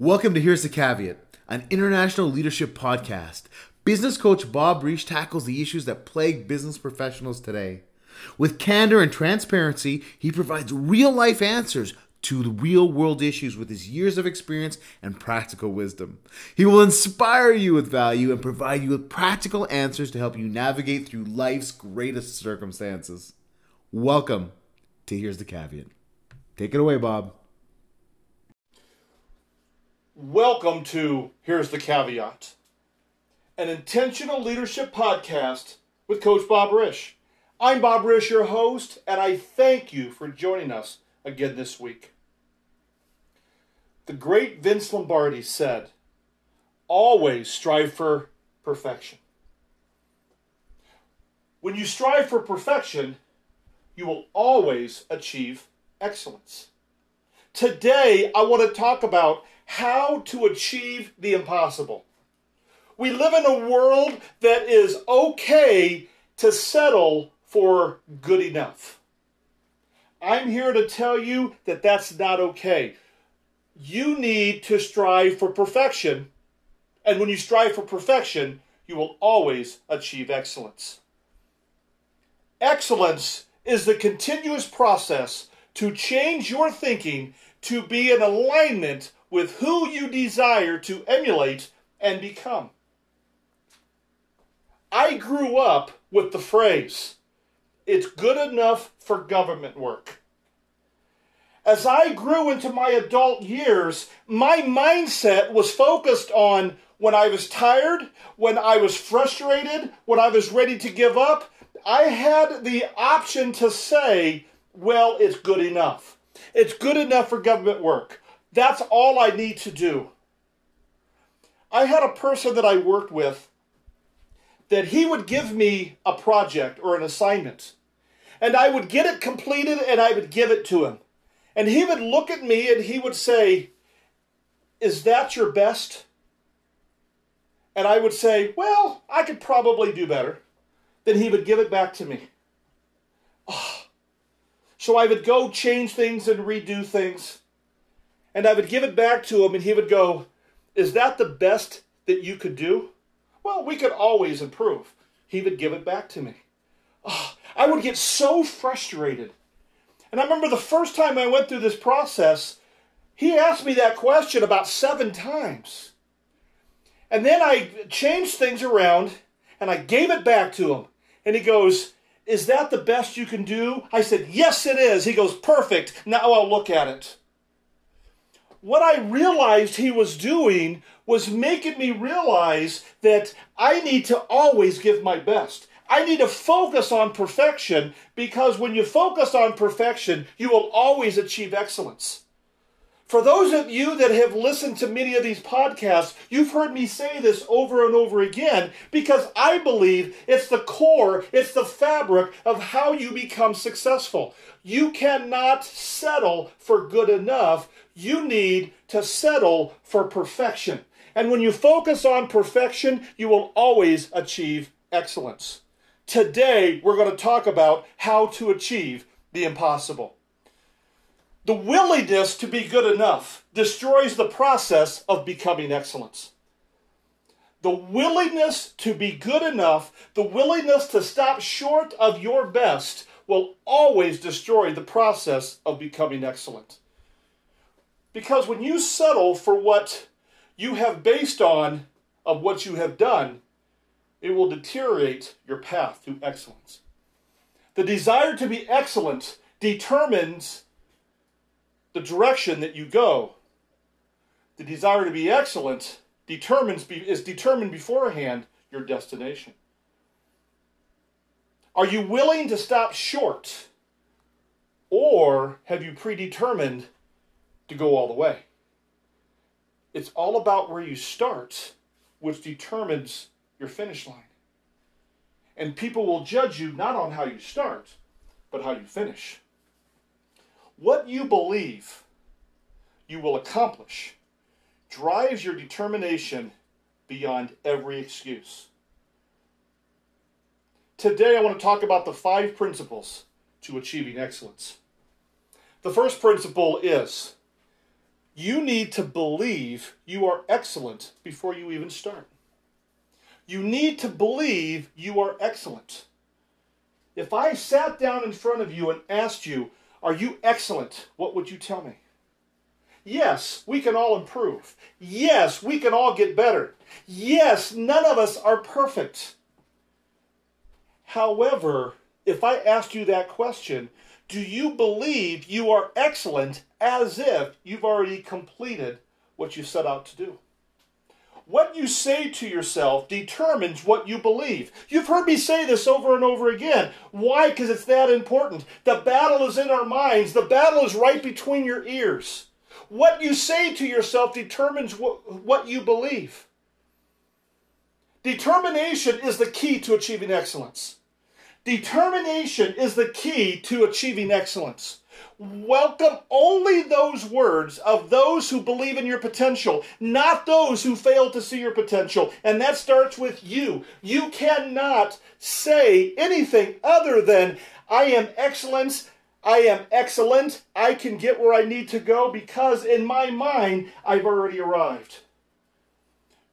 Welcome to Here's the Caveat, an international leadership podcast. Business coach Bob Risch tackles the issues that plague business professionals today. With candor and transparency, he provides real life answers to the real world issues with his years of experience and practical wisdom. He will inspire you with value and provide you with practical answers to help you navigate through life's greatest circumstances. Welcome to Here's the Caveat. Take it away, Bob. Welcome to Here's the Caveat, an intentional leadership podcast with Coach Bob Risch. I'm Bob Risch, your host, and I thank you for joining us again this week. The great Vince Lombardi said, Always strive for perfection. When you strive for perfection, you will always achieve excellence. Today, I want to talk about how to achieve the impossible. We live in a world that is okay to settle for good enough. I'm here to tell you that that's not okay. You need to strive for perfection, and when you strive for perfection, you will always achieve excellence. Excellence is the continuous process to change your thinking to be in alignment with who you desire to emulate and become. I grew up with the phrase, it's good enough for government work. As I grew into my adult years, my mindset was focused on when I was tired, when I was frustrated, when I was ready to give up. I had the option to say, well, it's good enough. It's good enough for government work. That's all I need to do. I had a person that I worked with that he would give me a project or an assignment, and I would get it completed and I would give it to him. And he would look at me and he would say, Is that your best? And I would say, Well, I could probably do better. Then he would give it back to me. Oh. So I would go change things and redo things and I would give it back to him, and he would go, Is that the best that you could do? Well, we could always improve. He would give it back to me. Oh, I would get so frustrated. And I remember the first time I went through this process, he asked me that question about seven times. And then I changed things around and I gave it back to him. And he goes, Is that the best you can do? I said, Yes, it is. He goes, Perfect. Now I'll look at it what I realized he was doing was making me realize that I need to always give my best. I need to focus on perfection because when you focus on perfection, you will always achieve excellence. For those of you that have listened to many of these podcasts, you've heard me say this over and over again because I believe it's the core, it's the fabric of how you become successful. You cannot settle for good enough you need to settle for perfection. And when you focus on perfection, you will always achieve excellence. Today, we're going to talk about how to achieve the impossible. The willingness to be good enough destroys the process of becoming excellence. The willingness to be good enough, the willingness to stop short of your best, will always destroy the process of becoming excellent. Because when you settle for what you have based on of what you have done, it will deteriorate your path to excellence. The desire to be excellent determines the direction that you go. The desire to be excellent determines is determined beforehand your destination. Are you willing to stop short? Or have you predetermined to go all the way. It's all about where you start, which determines your finish line. And people will judge you not on how you start, but how you finish. What you believe you will accomplish drives your determination beyond every excuse. Today, I want to talk about the five principles to achieving excellence. The first principle is You need to believe you are excellent before you even start. You need to believe you are excellent. If I sat down in front of you and asked you, Are you excellent? What would you tell me? Yes, we can all improve. Yes, we can all get better. Yes, none of us are perfect. However, if I asked you that question, do you believe you are excellent as if you've already completed what you set out to do? What you say to yourself determines what you believe. You've heard me say this over and over again. Why? Because it's that important. The battle is in our minds, the battle is right between your ears. What you say to yourself determines what, what you believe. Determination is the key to achieving excellence. Determination is the key to achieving excellence. Welcome only those words of those who believe in your potential, not those who fail to see your potential. And that starts with you. You cannot say anything other than, I am excellence. I am excellent. I can get where I need to go because in my mind, I've already arrived.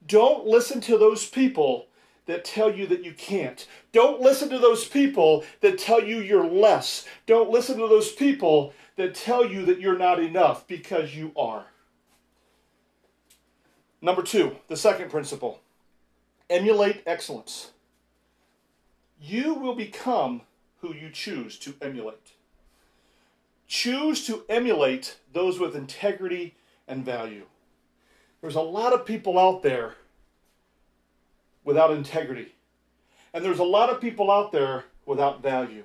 Don't listen to those people that tell you that you can't. Don't listen to those people that tell you you're less. Don't listen to those people that tell you that you're not enough because you are. Number two, the second principle emulate excellence. You will become who you choose to emulate. Choose to emulate those with integrity and value. There's a lot of people out there without integrity. And there's a lot of people out there without value.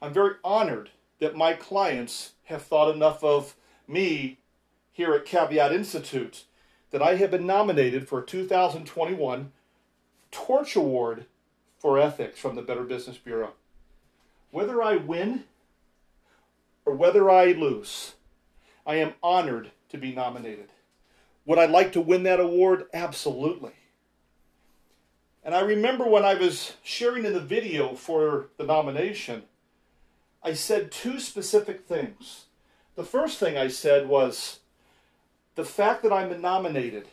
I'm very honored that my clients have thought enough of me here at Caveat Institute that I have been nominated for a 2021 Torch Award for Ethics from the Better Business Bureau. Whether I win or whether I lose, I am honored to be nominated. Would I like to win that award? Absolutely. And I remember when I was sharing in the video for the nomination, I said two specific things. The first thing I said was the fact that I'm nominated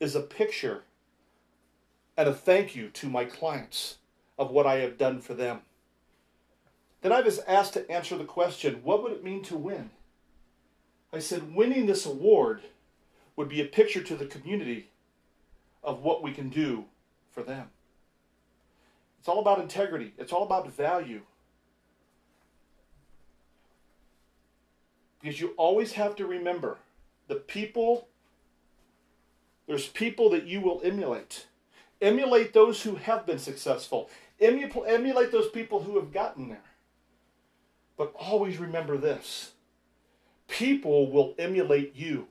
is a picture and a thank you to my clients of what I have done for them. Then I was asked to answer the question what would it mean to win? I said, winning this award would be a picture to the community of what we can do for them. It's all about integrity, it's all about value. Because you always have to remember the people, there's people that you will emulate. Emulate those who have been successful, emulate those people who have gotten there. But always remember this people will emulate you.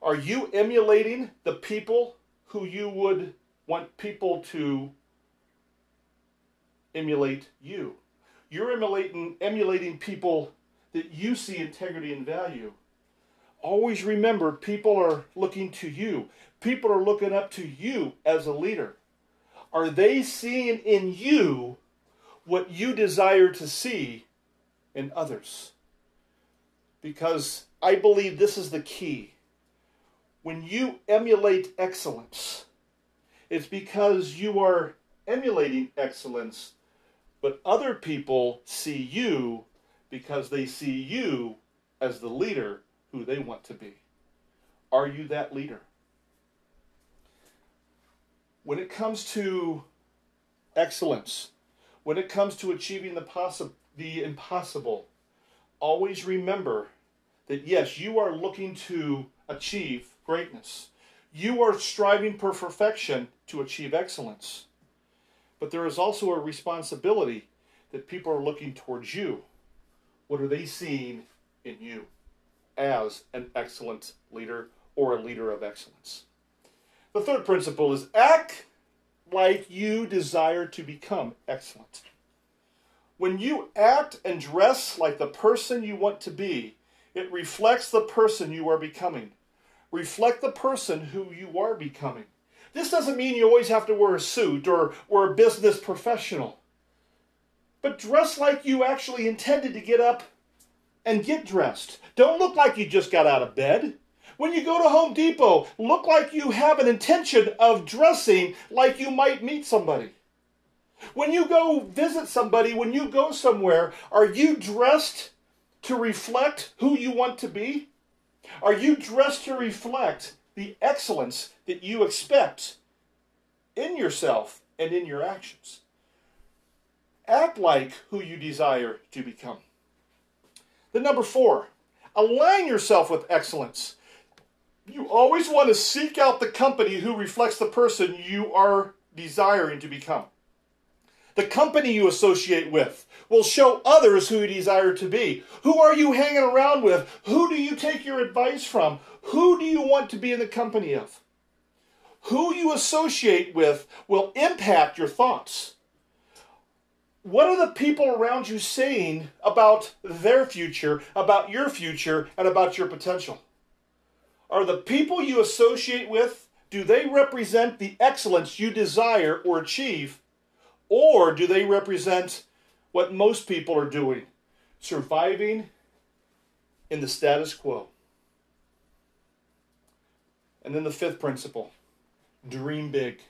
Are you emulating the people who you would want people to emulate you. You're emulating, emulating people that you see integrity and value. Always remember, people are looking to you. People are looking up to you as a leader. Are they seeing in you what you desire to see in others? Because I believe this is the key. When you emulate excellence, it's because you are emulating excellence, but other people see you because they see you as the leader who they want to be. Are you that leader? When it comes to excellence, when it comes to achieving the, possi- the impossible, always remember that yes, you are looking to achieve greatness. You are striving for perfection to achieve excellence. But there is also a responsibility that people are looking towards you. What are they seeing in you as an excellent leader or a leader of excellence? The third principle is act like you desire to become excellent. When you act and dress like the person you want to be, it reflects the person you are becoming. Reflect the person who you are becoming. This doesn't mean you always have to wear a suit or, or a business professional. But dress like you actually intended to get up and get dressed. Don't look like you just got out of bed. When you go to Home Depot, look like you have an intention of dressing like you might meet somebody. When you go visit somebody, when you go somewhere, are you dressed to reflect who you want to be? Are you dressed to reflect the excellence that you expect in yourself and in your actions? Act like who you desire to become. The number four, align yourself with excellence. You always want to seek out the company who reflects the person you are desiring to become. The company you associate with will show others who you desire to be. Who are you hanging around with? Who do you take your advice from? Who do you want to be in the company of? Who you associate with will impact your thoughts. What are the people around you saying about their future, about your future, and about your potential? Are the people you associate with, do they represent the excellence you desire or achieve? Or do they represent what most people are doing? Surviving in the status quo. And then the fifth principle dream big.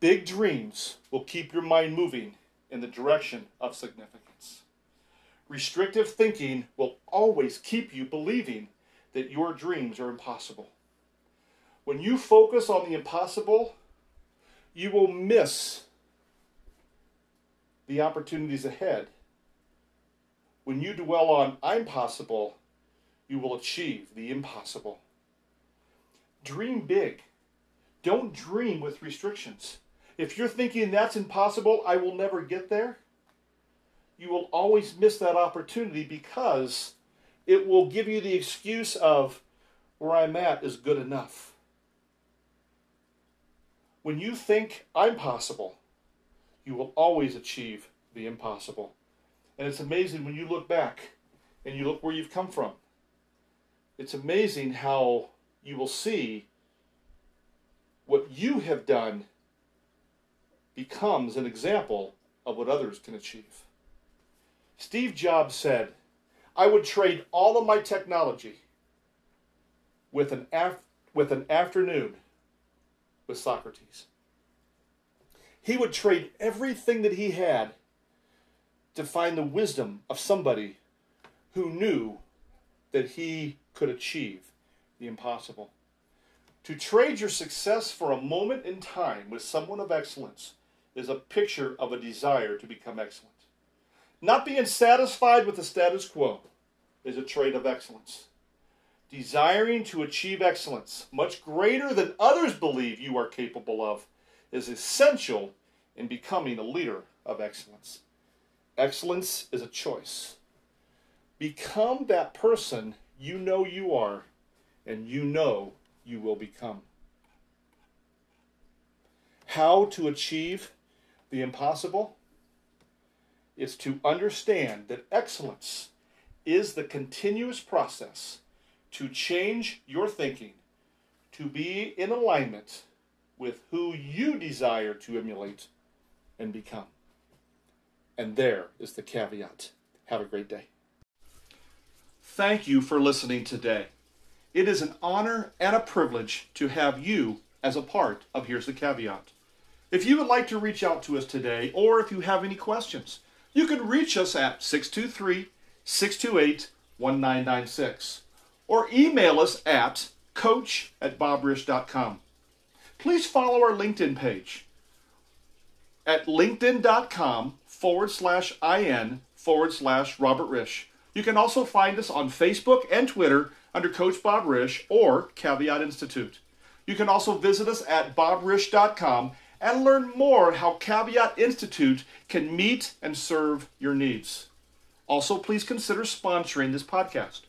Big dreams will keep your mind moving in the direction of significance. Restrictive thinking will always keep you believing that your dreams are impossible. When you focus on the impossible, you will miss the opportunities ahead. When you dwell on I'm possible, you will achieve the impossible. Dream big. Don't dream with restrictions. If you're thinking that's impossible, I will never get there, you will always miss that opportunity because it will give you the excuse of where I'm at is good enough. When you think I'm possible, you will always achieve the impossible. And it's amazing when you look back and you look where you've come from. It's amazing how you will see what you have done becomes an example of what others can achieve. Steve Jobs said, I would trade all of my technology with an, af- with an afternoon with Socrates. He would trade everything that he had to find the wisdom of somebody who knew that he could achieve the impossible. To trade your success for a moment in time with someone of excellence is a picture of a desire to become excellent. Not being satisfied with the status quo is a trait of excellence desiring to achieve excellence, much greater than others believe you are capable of, is essential in becoming a leader of excellence. Excellence is a choice. Become that person you know you are and you know you will become. How to achieve the impossible is to understand that excellence is the continuous process to change your thinking to be in alignment with who you desire to emulate and become. And there is the caveat. Have a great day. Thank you for listening today. It is an honor and a privilege to have you as a part of Here's the Caveat. If you would like to reach out to us today, or if you have any questions, you can reach us at 623 628 1996 or email us at coach at bobrisch.com. Please follow our LinkedIn page at linkedin.com forward slash in forward slash Robert Risch. You can also find us on Facebook and Twitter under Coach Bob Risch or Caveat Institute. You can also visit us at bobrisch.com and learn more how Caveat Institute can meet and serve your needs. Also, please consider sponsoring this podcast.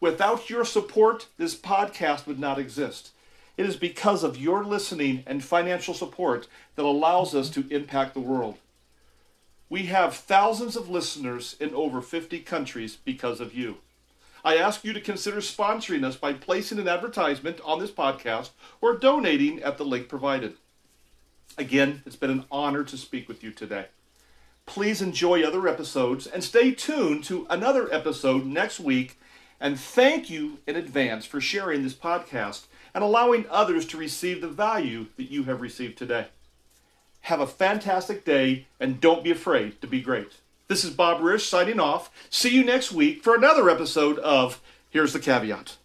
Without your support, this podcast would not exist. It is because of your listening and financial support that allows us to impact the world. We have thousands of listeners in over 50 countries because of you. I ask you to consider sponsoring us by placing an advertisement on this podcast or donating at the link provided. Again, it's been an honor to speak with you today. Please enjoy other episodes and stay tuned to another episode next week. And thank you in advance for sharing this podcast and allowing others to receive the value that you have received today. Have a fantastic day and don't be afraid to be great. This is Bob Risch signing off. See you next week for another episode of Here's the Caveat.